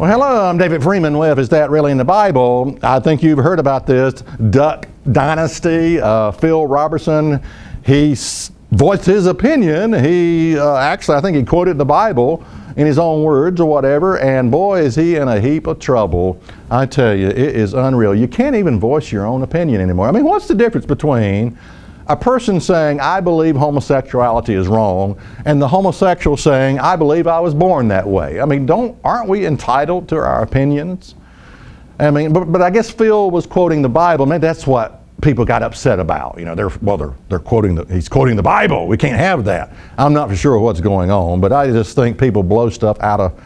Well, hello, I'm David Freeman with Is That Really in the Bible? I think you've heard about this Duck Dynasty. Uh, Phil Robertson, he voiced his opinion. He uh, actually, I think he quoted the Bible in his own words or whatever, and boy, is he in a heap of trouble. I tell you, it is unreal. You can't even voice your own opinion anymore. I mean, what's the difference between a person saying, I believe homosexuality is wrong, and the homosexual saying, I believe I was born that way. I mean, don't, aren't we entitled to our opinions? I mean, but, but I guess Phil was quoting the Bible. Maybe that's what people got upset about. You know, they're, well, they're, they're quoting the, he's quoting the Bible. We can't have that. I'm not for sure what's going on, but I just think people blow stuff out of,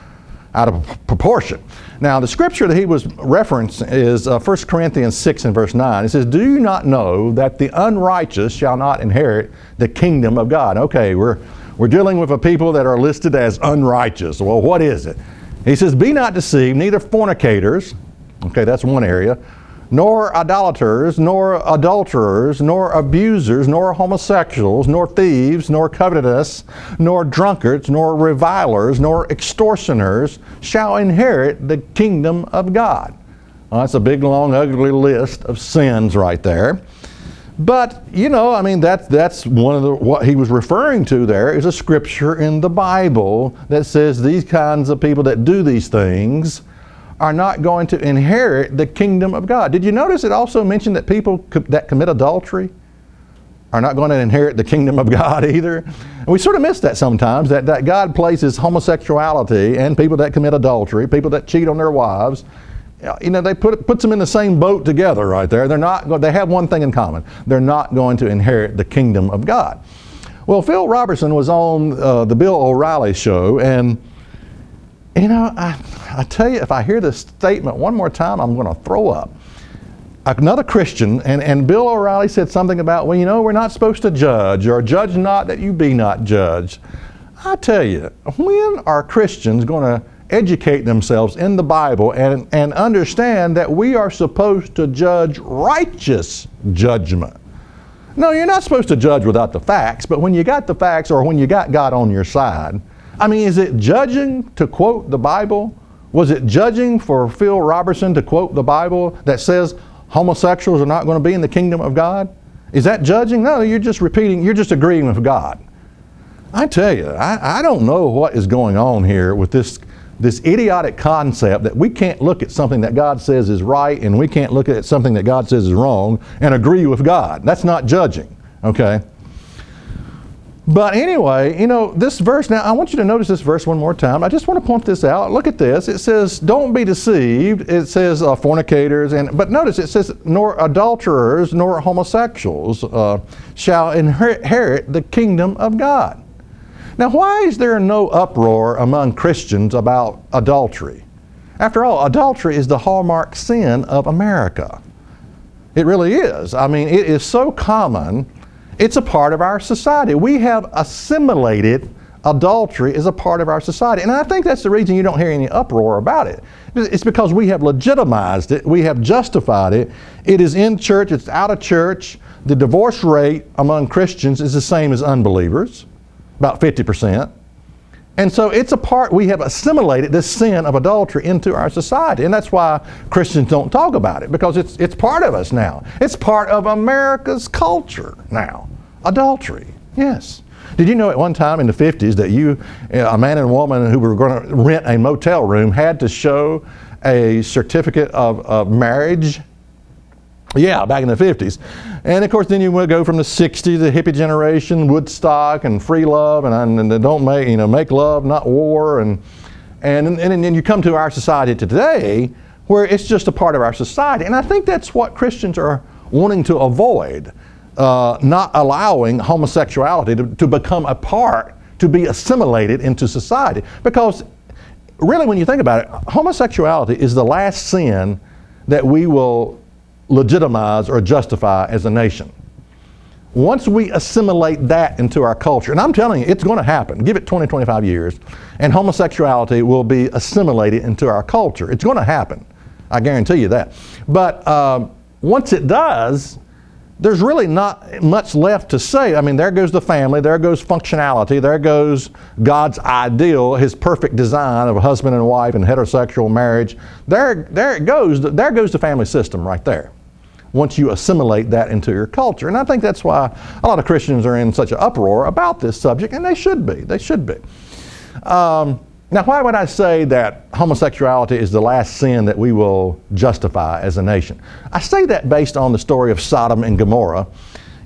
out of proportion. Now, the scripture that he was referencing is uh, 1 Corinthians 6 and verse 9. It says, Do you not know that the unrighteous shall not inherit the kingdom of God? Okay, we're, we're dealing with a people that are listed as unrighteous. Well, what is it? He says, Be not deceived, neither fornicators, okay, that's one area, nor idolaters, nor adulterers, nor abusers, nor homosexuals, nor thieves, nor covetous, nor drunkards, nor revilers, nor extortioners shall inherit the kingdom of God. Well, that's a big, long, ugly list of sins right there. But you know, I mean, that's that's one of the what he was referring to there is a scripture in the Bible that says these kinds of people that do these things are not going to inherit the kingdom of God. Did you notice it also mentioned that people co- that commit adultery are not going to inherit the kingdom of God either? And we sort of miss that sometimes that, that God places homosexuality and people that commit adultery, people that cheat on their wives, you know, they put puts them in the same boat together right there. They're not they have one thing in common. They're not going to inherit the kingdom of God. Well, Phil Robertson was on uh, the Bill O'Reilly show and you know, I, I tell you, if I hear this statement one more time, I'm going to throw up. Another Christian, and, and Bill O'Reilly said something about, well, you know, we're not supposed to judge, or judge not that you be not judged. I tell you, when are Christians going to educate themselves in the Bible and, and understand that we are supposed to judge righteous judgment? No, you're not supposed to judge without the facts, but when you got the facts or when you got God on your side, I mean, is it judging to quote the Bible? Was it judging for Phil Robertson to quote the Bible that says homosexuals are not going to be in the kingdom of God? Is that judging? No, you're just repeating, you're just agreeing with God. I tell you, I, I don't know what is going on here with this, this idiotic concept that we can't look at something that God says is right and we can't look at something that God says is wrong and agree with God. That's not judging, okay? But anyway, you know, this verse, now I want you to notice this verse one more time. I just want to point this out. Look at this. It says, Don't be deceived. It says uh, fornicators, and but notice it says, Nor adulterers, nor homosexuals uh, shall inherit the kingdom of God. Now, why is there no uproar among Christians about adultery? After all, adultery is the hallmark sin of America. It really is. I mean, it is so common it's a part of our society. We have assimilated adultery as a part of our society. And I think that's the reason you don't hear any uproar about it. It's because we have legitimized it, we have justified it. It is in church, it's out of church. The divorce rate among Christians is the same as unbelievers, about 50%. And so it's a part, we have assimilated this sin of adultery into our society. And that's why Christians don't talk about it, because it's, it's part of us now. It's part of America's culture now. Adultery, yes. Did you know at one time in the 50s that you, a man and a woman who were going to rent a motel room, had to show a certificate of, of marriage yeah, back in the 50s. And of course, then you go from the 60s, the hippie generation, Woodstock, and free love, and, and don't make, you know, make love, not war. And, and, and then you come to our society today where it's just a part of our society. And I think that's what Christians are wanting to avoid, uh, not allowing homosexuality to, to become a part, to be assimilated into society. Because really, when you think about it, homosexuality is the last sin that we will legitimize or justify as a nation. Once we assimilate that into our culture, and I'm telling you, it's going to happen. Give it 20, 25 years, and homosexuality will be assimilated into our culture. It's going to happen. I guarantee you that. But uh, once it does, there's really not much left to say. I mean, there goes the family, there goes functionality, there goes God's ideal, His perfect design of a husband and wife and heterosexual marriage. There, there it goes. There goes the family system right there. Once you assimilate that into your culture, and I think that's why a lot of Christians are in such an uproar about this subject, and they should be. They should be. Um, now, why would I say that homosexuality is the last sin that we will justify as a nation? I say that based on the story of Sodom and Gomorrah.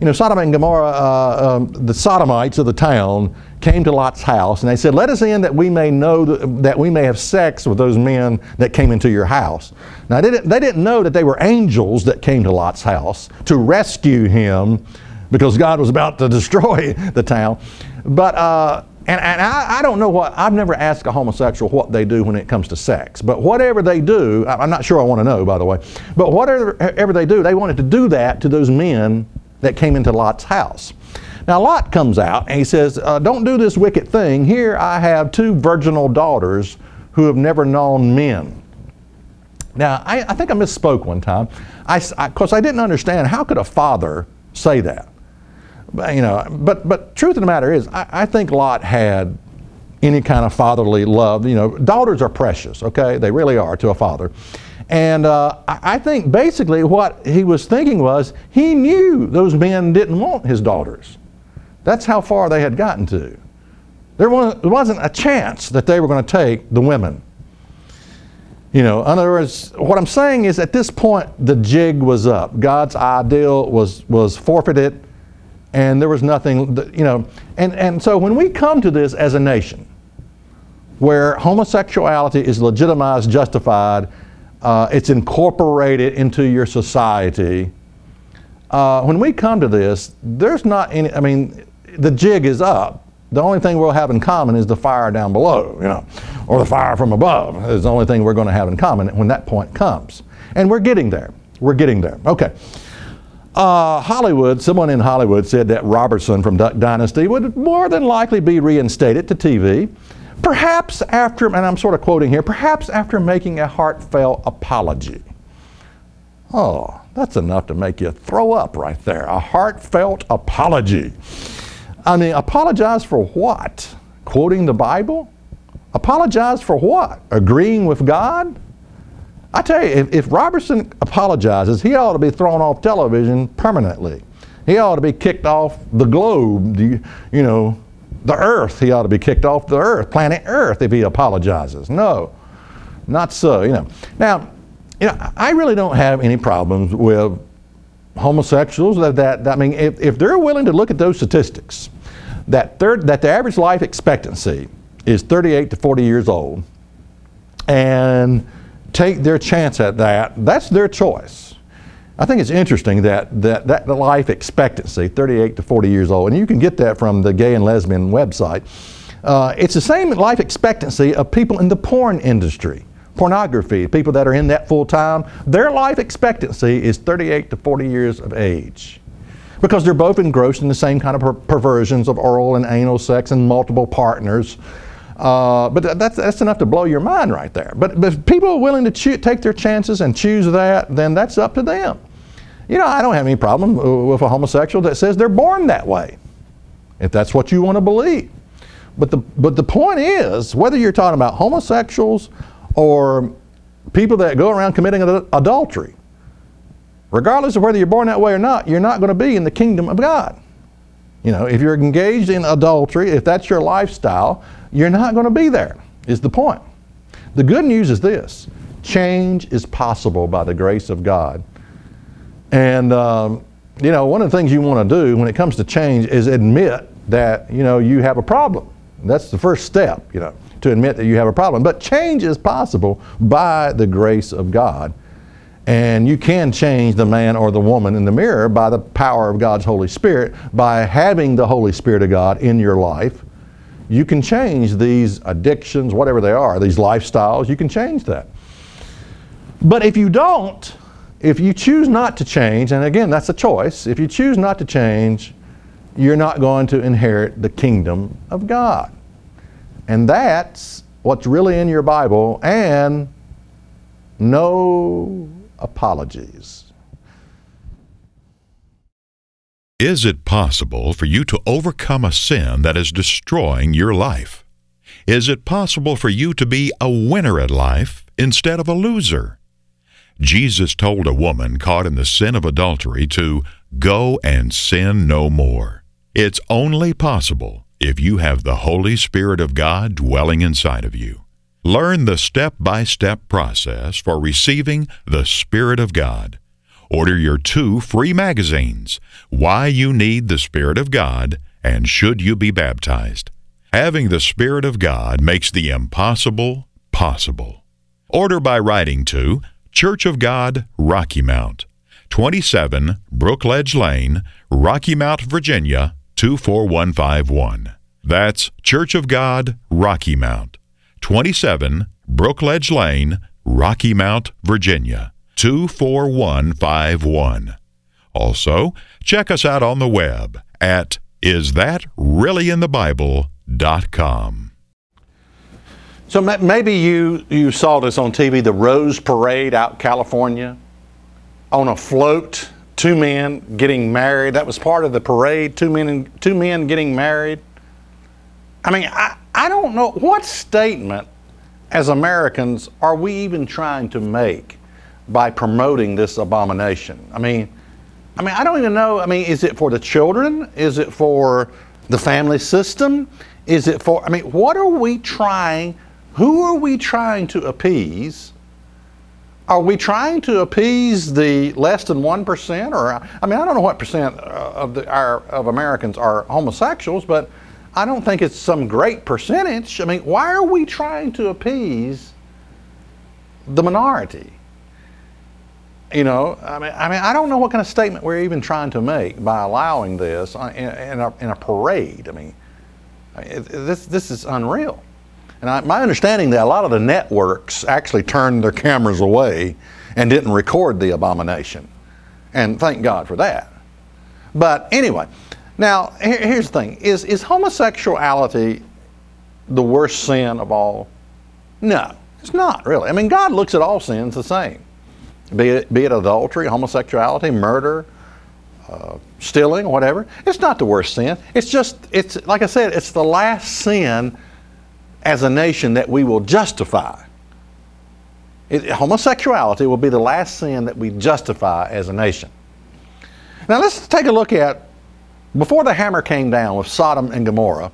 You know, Sodom and Gomorrah, uh, um, the Sodomites of the town came to Lot's house and they said, Let us in that we may know th- that we may have sex with those men that came into your house. Now, they didn't, they didn't know that they were angels that came to Lot's house to rescue him because God was about to destroy the town. But uh, and, and I, I, don't know what, I've never asked a homosexual what they do when it comes to sex. But whatever they do, I'm not sure I want to know, by the way, but whatever they do, they wanted to do that to those men that came into Lot's house. Now, Lot comes out and he says, uh, Don't do this wicked thing. Here I have two virginal daughters who have never known men. Now, I, I think I misspoke one time. Because I, I didn't understand how could a father say that? But, you know, but but truth of the matter is, I, I, think Lot had any kind of fatherly love. You know, daughters are precious. Okay, they really are to a father. And uh, I think basically what he was thinking was he knew those men didn't want his daughters. That's how far they had gotten to. There wasn't a chance that they were going to take the women. You know, in other words, what I'm saying is at this point the jig was up. God's ideal was was forfeited and there was nothing, you know. And, and so when we come to this as a nation, where homosexuality is legitimized, justified, uh, it's incorporated into your society. Uh, when we come to this, there's not any, I mean, the jig is up. The only thing we'll have in common is the fire down below, you know, or the fire from above is the only thing we're going to have in common when that point comes. And we're getting there. We're getting there. Okay. Uh, Hollywood, someone in Hollywood said that Robertson from Duck Dynasty would more than likely be reinstated to TV, perhaps after, and I'm sort of quoting here, perhaps after making a heartfelt apology. Oh, that's enough to make you throw up right there. A heartfelt apology. I mean, apologize for what? Quoting the Bible? Apologize for what? Agreeing with God? I tell you, if, if Robertson apologizes, he ought to be thrown off television permanently. He ought to be kicked off the globe, the, you know, the earth. He ought to be kicked off the earth, planet Earth, if he apologizes. No, not so, you know. Now, you know, I really don't have any problems with homosexuals that, that, I mean, if, if they're willing to look at those statistics, that, third, that the average life expectancy is 38 to 40 years old, and take their chance at that, that's their choice. I think it's interesting that, that, that the life expectancy, 38 to 40 years old, and you can get that from the gay and lesbian website. Uh, it's the same life expectancy of people in the porn industry, pornography, people that are in that full time. Their life expectancy is 38 to 40 years of age because they're both engrossed in the same kind of per- perversions of oral and anal sex and multiple partners. Uh, but that's, that's enough to blow your mind right there. But, but if people are willing to cho- take their chances and choose that, then that's up to them. You know, I don't have any problem with a homosexual that says they're born that way, if that's what you want to believe. But the, but the point is, whether you're talking about homosexuals or people that go around committing adultery, regardless of whether you're born that way or not, you're not going to be in the kingdom of God. You know, if you're engaged in adultery, if that's your lifestyle, you're not going to be there, is the point. The good news is this change is possible by the grace of God. And, um, you know, one of the things you want to do when it comes to change is admit that, you know, you have a problem. That's the first step, you know, to admit that you have a problem. But change is possible by the grace of God. And you can change the man or the woman in the mirror by the power of God's Holy Spirit, by having the Holy Spirit of God in your life you can change these addictions, whatever they are, these lifestyles, you can change that. But if you don't, if you choose not to change, and again, that's a choice, if you choose not to change, you're not going to inherit the kingdom of God. And that's what's really in your Bible, and no apologies. Is it possible for you to overcome a sin that is destroying your life? Is it possible for you to be a winner at life instead of a loser? Jesus told a woman caught in the sin of adultery to go and sin no more. It's only possible if you have the Holy Spirit of God dwelling inside of you. Learn the step by step process for receiving the Spirit of God. Order your two free magazines Why You Need the Spirit of God and Should You Be Baptized. Having the Spirit of God makes the impossible possible. Order by writing to Church of God, Rocky Mount, 27 Brookledge Lane, Rocky Mount, Virginia 24151. That's Church of God, Rocky Mount, 27 Brookledge Lane, Rocky Mount, Virginia 24151. Also, check us out on the web at isthatreallyinthebible.com. So maybe you, you saw this on TV, the Rose Parade out California. On a float, two men getting married. That was part of the parade, two men, two men getting married. I mean, I, I don't know what statement as Americans are we even trying to make by promoting this abomination? I mean, I mean, I don't even know. I mean, is it for the children? Is it for the family system? Is it for, I mean, what are we trying, who are we trying to appease? Are we trying to appease the less than 1%? Or, I mean, I don't know what percent uh, of, the, our, of Americans are homosexuals, but I don't think it's some great percentage. I mean, why are we trying to appease the minority? You know, I mean, I mean, I don't know what kind of statement we're even trying to make by allowing this in, in, a, in a, parade. I mean, this this is unreal. And I, my understanding that a lot of the networks actually turned their cameras away and didn't record the abomination, and thank God for that. But anyway, now here, here's the thing: is is homosexuality the worst sin of all? No, it's not really. I mean, God looks at all sins the same be it, be it adultery, homosexuality, murder, uh, stealing, whatever. It's not the worst sin. It's just, it's like I said, it's the last sin as a nation that we will justify. It, homosexuality will be the last sin that we justify as a nation. Now let's take a look at before the hammer came down with Sodom and Gomorrah.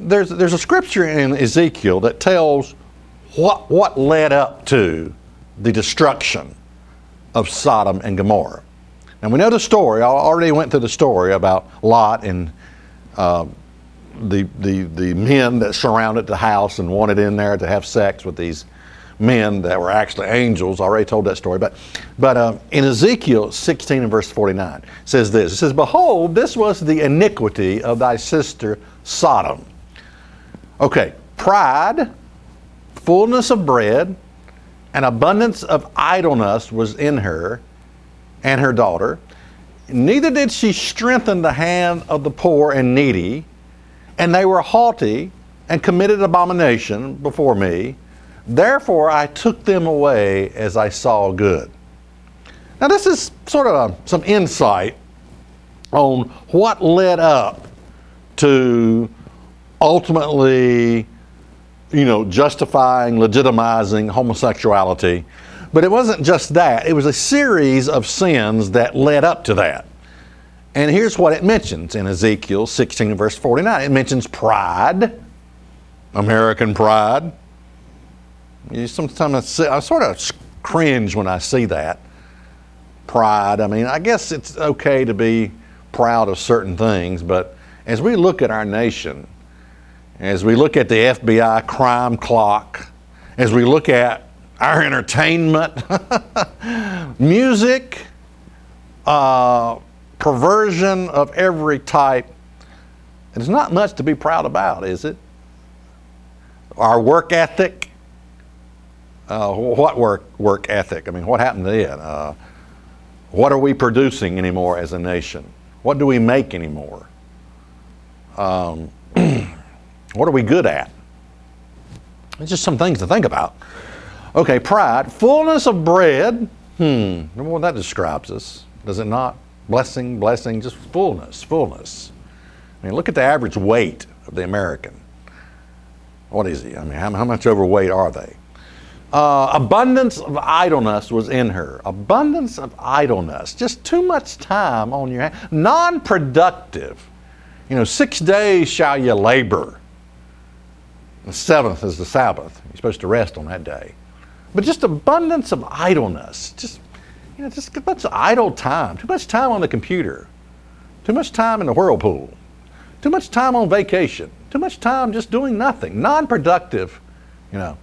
There's, there's a scripture in Ezekiel that tells what, what led up to the destruction of Sodom and Gomorrah. And we know the story. I already went through the story about Lot and uh, the, the, the men that surrounded the house and wanted in there to have sex with these men that were actually angels. I already told that story. But, but uh, in Ezekiel 16 and verse 49, says this It says, Behold, this was the iniquity of thy sister Sodom. Okay, pride, fullness of bread, an abundance of idleness was in her and her daughter. Neither did she strengthen the hand of the poor and needy, and they were haughty and committed abomination before me. Therefore I took them away as I saw good. Now, this is sort of a, some insight on what led up to ultimately you know, justifying, legitimizing homosexuality. But it wasn't just that, it was a series of sins that led up to that. And here's what it mentions in Ezekiel 16 verse 49 it mentions pride, American pride. You sometimes I sort of cringe when I see that. Pride. I mean, I guess it's okay to be proud of certain things, but as we look at our nation, as we look at the FBI crime clock, as we look at our entertainment, music, uh, perversion of every type, it's not much to be proud about, is it? our work ethic. Uh, what work work ethic? I mean, what happened then? Uh, what are we producing anymore as a nation? What do we make anymore? Um, what are we good at? It's just some things to think about. Okay, pride, fullness of bread. Hmm, what that describes us, does it not? Blessing, blessing, just fullness, fullness. I mean, look at the average weight of the American. What is he? I mean, how, how much overweight are they? Uh, abundance of idleness was in her. Abundance of idleness. Just too much time on your hands. Non productive. You know, six days shall you labor. The seventh is the Sabbath. You're supposed to rest on that day. But just abundance of idleness. Just, you know, just too much idle time. Too much time on the computer. Too much time in the whirlpool. Too much time on vacation. Too much time just doing nothing. Non productive, you know.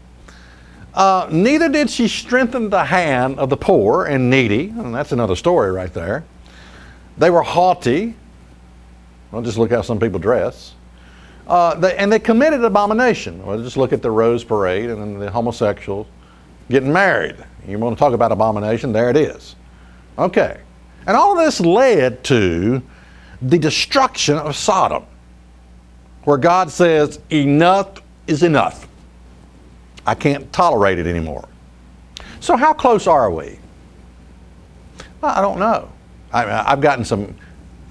Uh, neither did she strengthen the hand of the poor and needy. And that's another story right there. They were haughty. Well, just look how some people dress. Uh, they, and they committed abomination. Well, just look at the Rose Parade and the homosexuals getting married. You want to talk about abomination? There it is. Okay. And all this led to the destruction of Sodom, where God says, enough is enough. I can't tolerate it anymore. So, how close are we? I don't know. I, have gotten some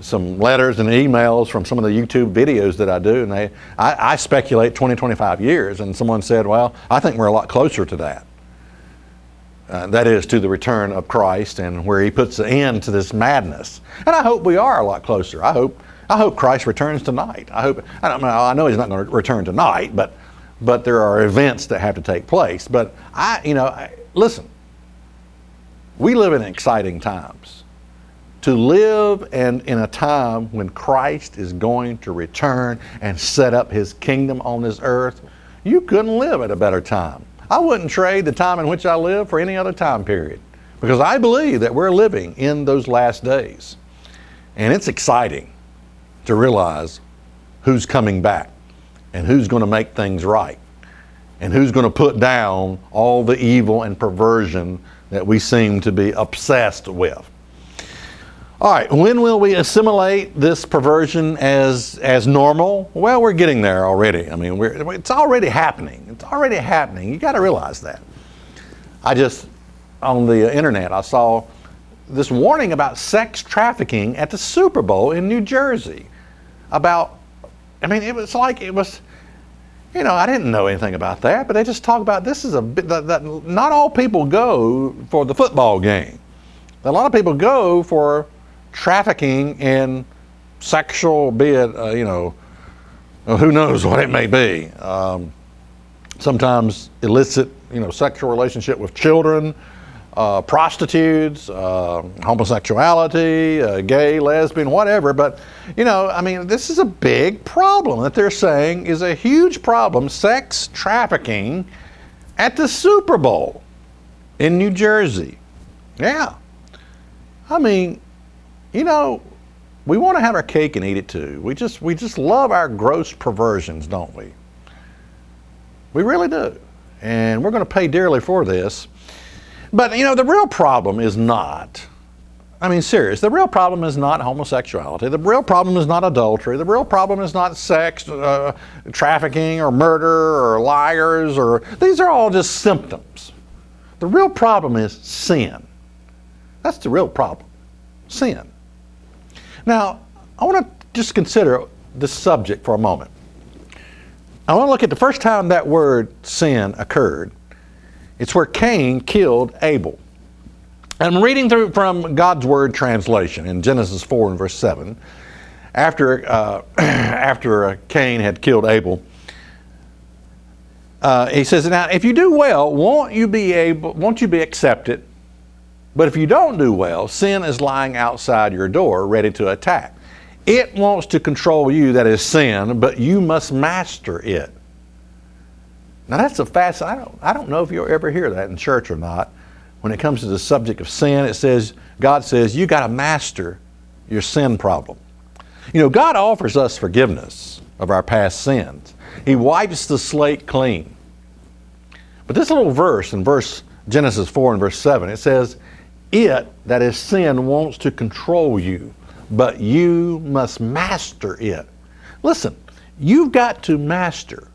some letters and emails from some of the YouTube videos that I do, and they I, I speculate 20, 25 years, and someone said, "Well, I think we're a lot closer to that." Uh, that is to the return of Christ and where He puts an end to this madness. And I hope we are a lot closer. I hope I hope Christ returns tonight. I hope I don't know. I know He's not going to return tonight, but but there are events that have to take place. But I, you know, I, listen, we live in exciting times. To live and in a time when Christ is going to return and set up his kingdom on this earth, you couldn't live at a better time. I wouldn't trade the time in which I live for any other time period because I believe that we're living in those last days. And it's exciting to realize who's coming back and who's going to make things right and who's going to put down all the evil and perversion that we seem to be obsessed with. All right, when will we assimilate this perversion as as normal? Well, we're getting there already. I mean, it's already happening. It's already happening. You got to realize that. I just on the internet I saw this warning about sex trafficking at the Super Bowl in New Jersey. About, I mean, it was like it was you know, I didn't know anything about that, but they just talk about this is a bit that, that not all people go for the football game. A lot of people go for trafficking in sexual, be it, uh, you know, who knows what it may be. Um, sometimes illicit, you know, sexual relationship with children, uh, prostitutes, uh, homosexuality, uh, gay, lesbian, whatever. But, you know, I mean, this is a big problem that they're saying is a huge problem sex trafficking at the Super Bowl in New Jersey. Yeah. I mean, you know, we want to have our cake and eat it too. We just we just love our gross perversions, don't we? We really do. And we're going to pay dearly for this. But you know, the real problem is not. I mean, serious. The real problem is not homosexuality. The real problem is not adultery. The real problem is not sex, uh, trafficking, or murder, or liars, or these are all just symptoms. The real problem is sin. That's the real problem. Sin. Now, I want to just consider this subject for a moment. I want to look at the first time that word sin occurred it's where Cain killed Abel. And I'm reading through from God's Word translation in Genesis 4 and verse 7. After, uh, after uh, Cain had killed Abel, uh, he says, Now, if you do well, won't you be able, won't you be accepted? But if you don't do well, sin is lying outside your door, ready to attack. It wants to control you, that is sin, but you must master it. Now that's a fast. I don't. I don't know if you'll ever hear that in church or not. When it comes to the subject of sin, it says God says you got to master your sin problem. You know, God offers us forgiveness of our past sins. He wipes the slate clean. But this little verse in verse Genesis 4 and verse 7, it says, It, that is sin, wants to control you, but you must master it. Listen, you've got to master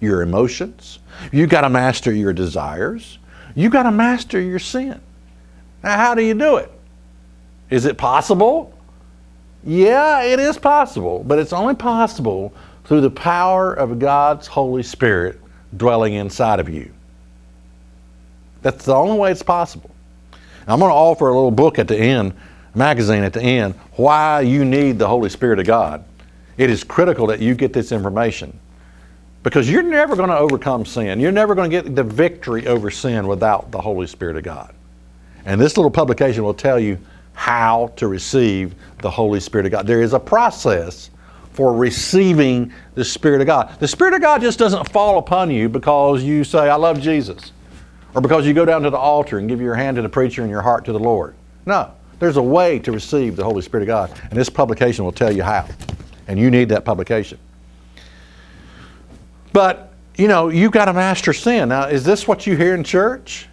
your emotions. You've got to master your desires. You've got to master your sin. Now, how do you do it? Is it possible? Yeah, it is possible, but it's only possible through the power of God's Holy Spirit dwelling inside of you. That's the only way it's possible. I'm going to offer a little book at the end, magazine at the end, why you need the Holy Spirit of God. It is critical that you get this information because you're never going to overcome sin. You're never going to get the victory over sin without the Holy Spirit of God. And this little publication will tell you how to receive the Holy Spirit of God. There is a process for receiving the Spirit of God. The Spirit of God just doesn't fall upon you because you say, I love Jesus, or because you go down to the altar and give your hand to the preacher and your heart to the Lord. No, there's a way to receive the Holy Spirit of God, and this publication will tell you how. And you need that publication. But, you know, you've got to master sin. Now, is this what you hear in church?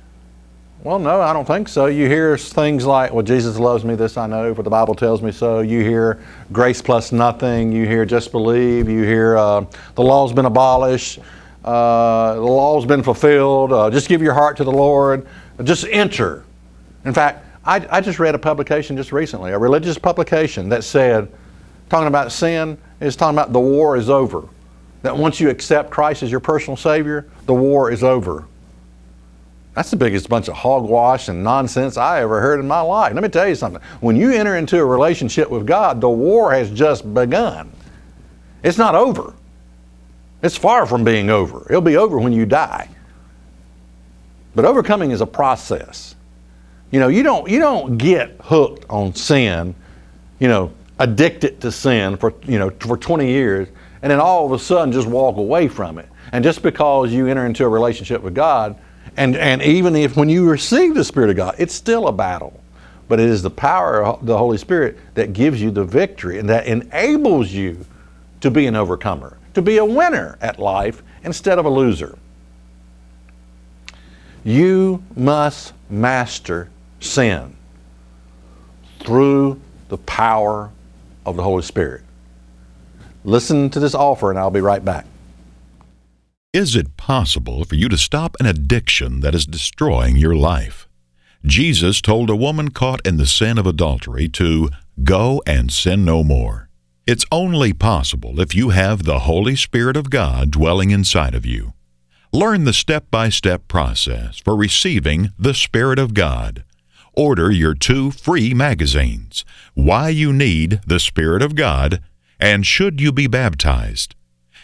Well, no, I don't think so. You hear things like, well, Jesus loves me, this I know, for the Bible tells me so. You hear grace plus nothing. You hear just believe. You hear uh, the law's been abolished. Uh, the law's been fulfilled. Uh, just give your heart to the Lord. Just enter. In fact, I, I just read a publication just recently, a religious publication that said, talking about sin, is talking about the war is over. That once you accept Christ as your personal Savior, the war is over. That's the biggest bunch of hogwash and nonsense I ever heard in my life. Let me tell you something. When you enter into a relationship with God, the war has just begun. It's not over. It's far from being over. It'll be over when you die. But overcoming is a process. You know, you don't you don't get hooked on sin, you know, addicted to sin for you know for 20 years and then all of a sudden just walk away from it. And just because you enter into a relationship with God and, and even if when you receive the Spirit of God, it's still a battle. But it is the power of the Holy Spirit that gives you the victory and that enables you to be an overcomer, to be a winner at life instead of a loser. You must master sin through the power of the Holy Spirit. Listen to this offer, and I'll be right back. Is it possible for you to stop an addiction that is destroying your life? Jesus told a woman caught in the sin of adultery to go and sin no more. It's only possible if you have the Holy Spirit of God dwelling inside of you. Learn the step by step process for receiving the Spirit of God. Order your two free magazines Why You Need the Spirit of God and Should You Be Baptized?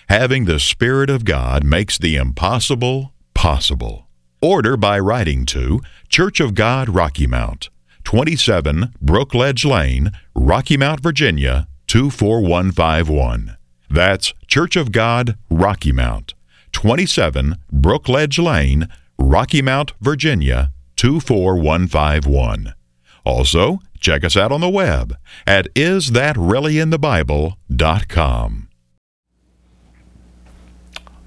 Having the Spirit of God makes the impossible possible. Order by writing to Church of God Rocky Mount, 27 Brookledge Lane, Rocky Mount, Virginia 24151. That's Church of God Rocky Mount, 27 Brookledge Lane, Rocky Mount, Virginia 24151. Also, check us out on the web at isthatreallyinthebible.com.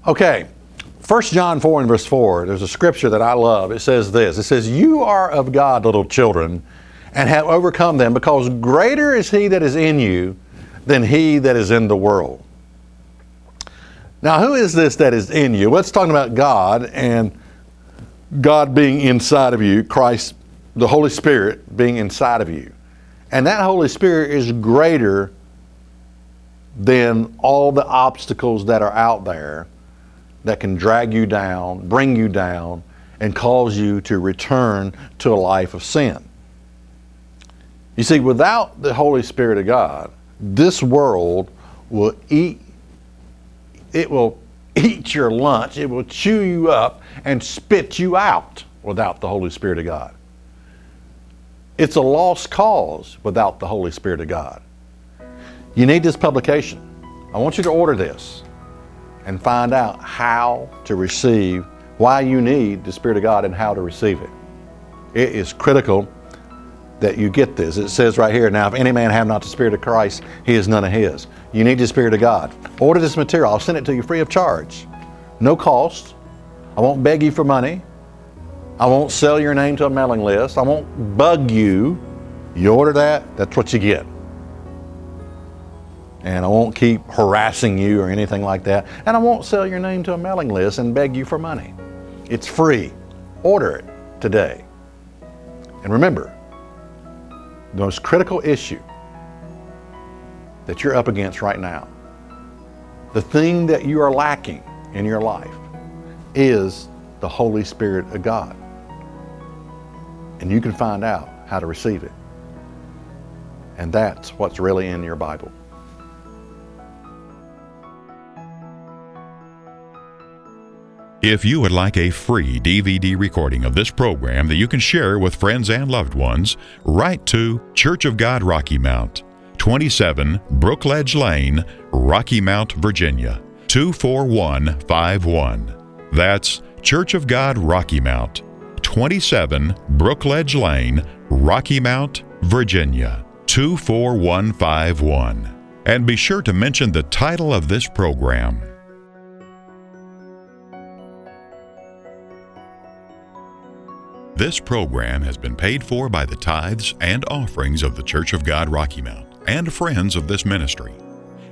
Okay, 1 John 4 and verse 4, there's a scripture that I love. It says this It says, You are of God, little children, and have overcome them, because greater is He that is in you than He that is in the world. Now, who is this that is in you? Let's talk about God and God being inside of you, Christ, the Holy Spirit being inside of you. And that Holy Spirit is greater than all the obstacles that are out there that can drag you down, bring you down, and cause you to return to a life of sin. You see, without the Holy Spirit of God, this world will eat, it will eat your lunch, it will chew you up and spit you out without the Holy Spirit of God. It's a lost cause without the Holy Spirit of God. You need this publication. I want you to order this and find out how to receive, why you need the Spirit of God and how to receive it. It is critical that you get this. It says right here, now if any man have not the Spirit of Christ, he is none of his. You need the Spirit of God. Order this material. I'll send it to you free of charge. No cost. I won't beg you for money. I won't sell your name to a mailing list. I won't bug you. You order that, that's what you get. And I won't keep harassing you or anything like that. And I won't sell your name to a mailing list and beg you for money. It's free. Order it today. And remember, the most critical issue that you're up against right now, the thing that you are lacking in your life, is the Holy Spirit of God. And you can find out how to receive it. And that's what's really in your Bible. If you would like a free DVD recording of this program that you can share with friends and loved ones, write to Church of God Rocky Mount, 27 Brookledge Lane, Rocky Mount, Virginia, 24151. That's Church of God Rocky Mount, 27 Brookledge Lane, Rocky Mount, Virginia, 24151. And be sure to mention the title of this program. This program has been paid for by the tithes and offerings of the Church of God Rocky Mount and friends of this ministry.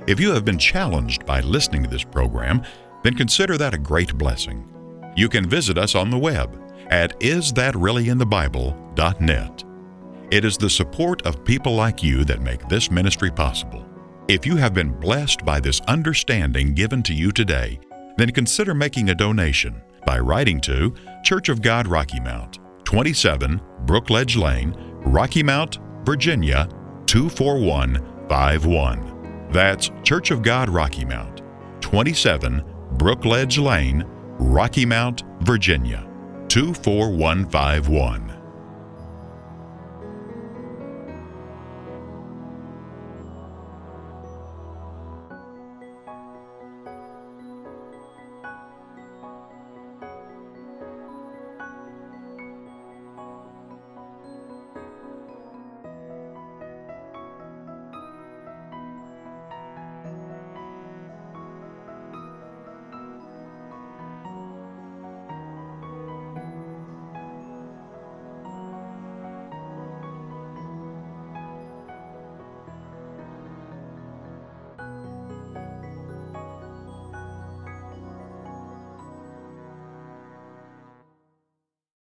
If you have been challenged by listening to this program, then consider that a great blessing. You can visit us on the web at isthatreallyinthebible.net. It is the support of people like you that make this ministry possible. If you have been blessed by this understanding given to you today, then consider making a donation by writing to Church of God Rocky Mount, 27 Brookledge Lane, Rocky Mount, Virginia 24151. That's Church of God Rocky Mount, 27 Brookledge Lane, Rocky Mount, Virginia 24151.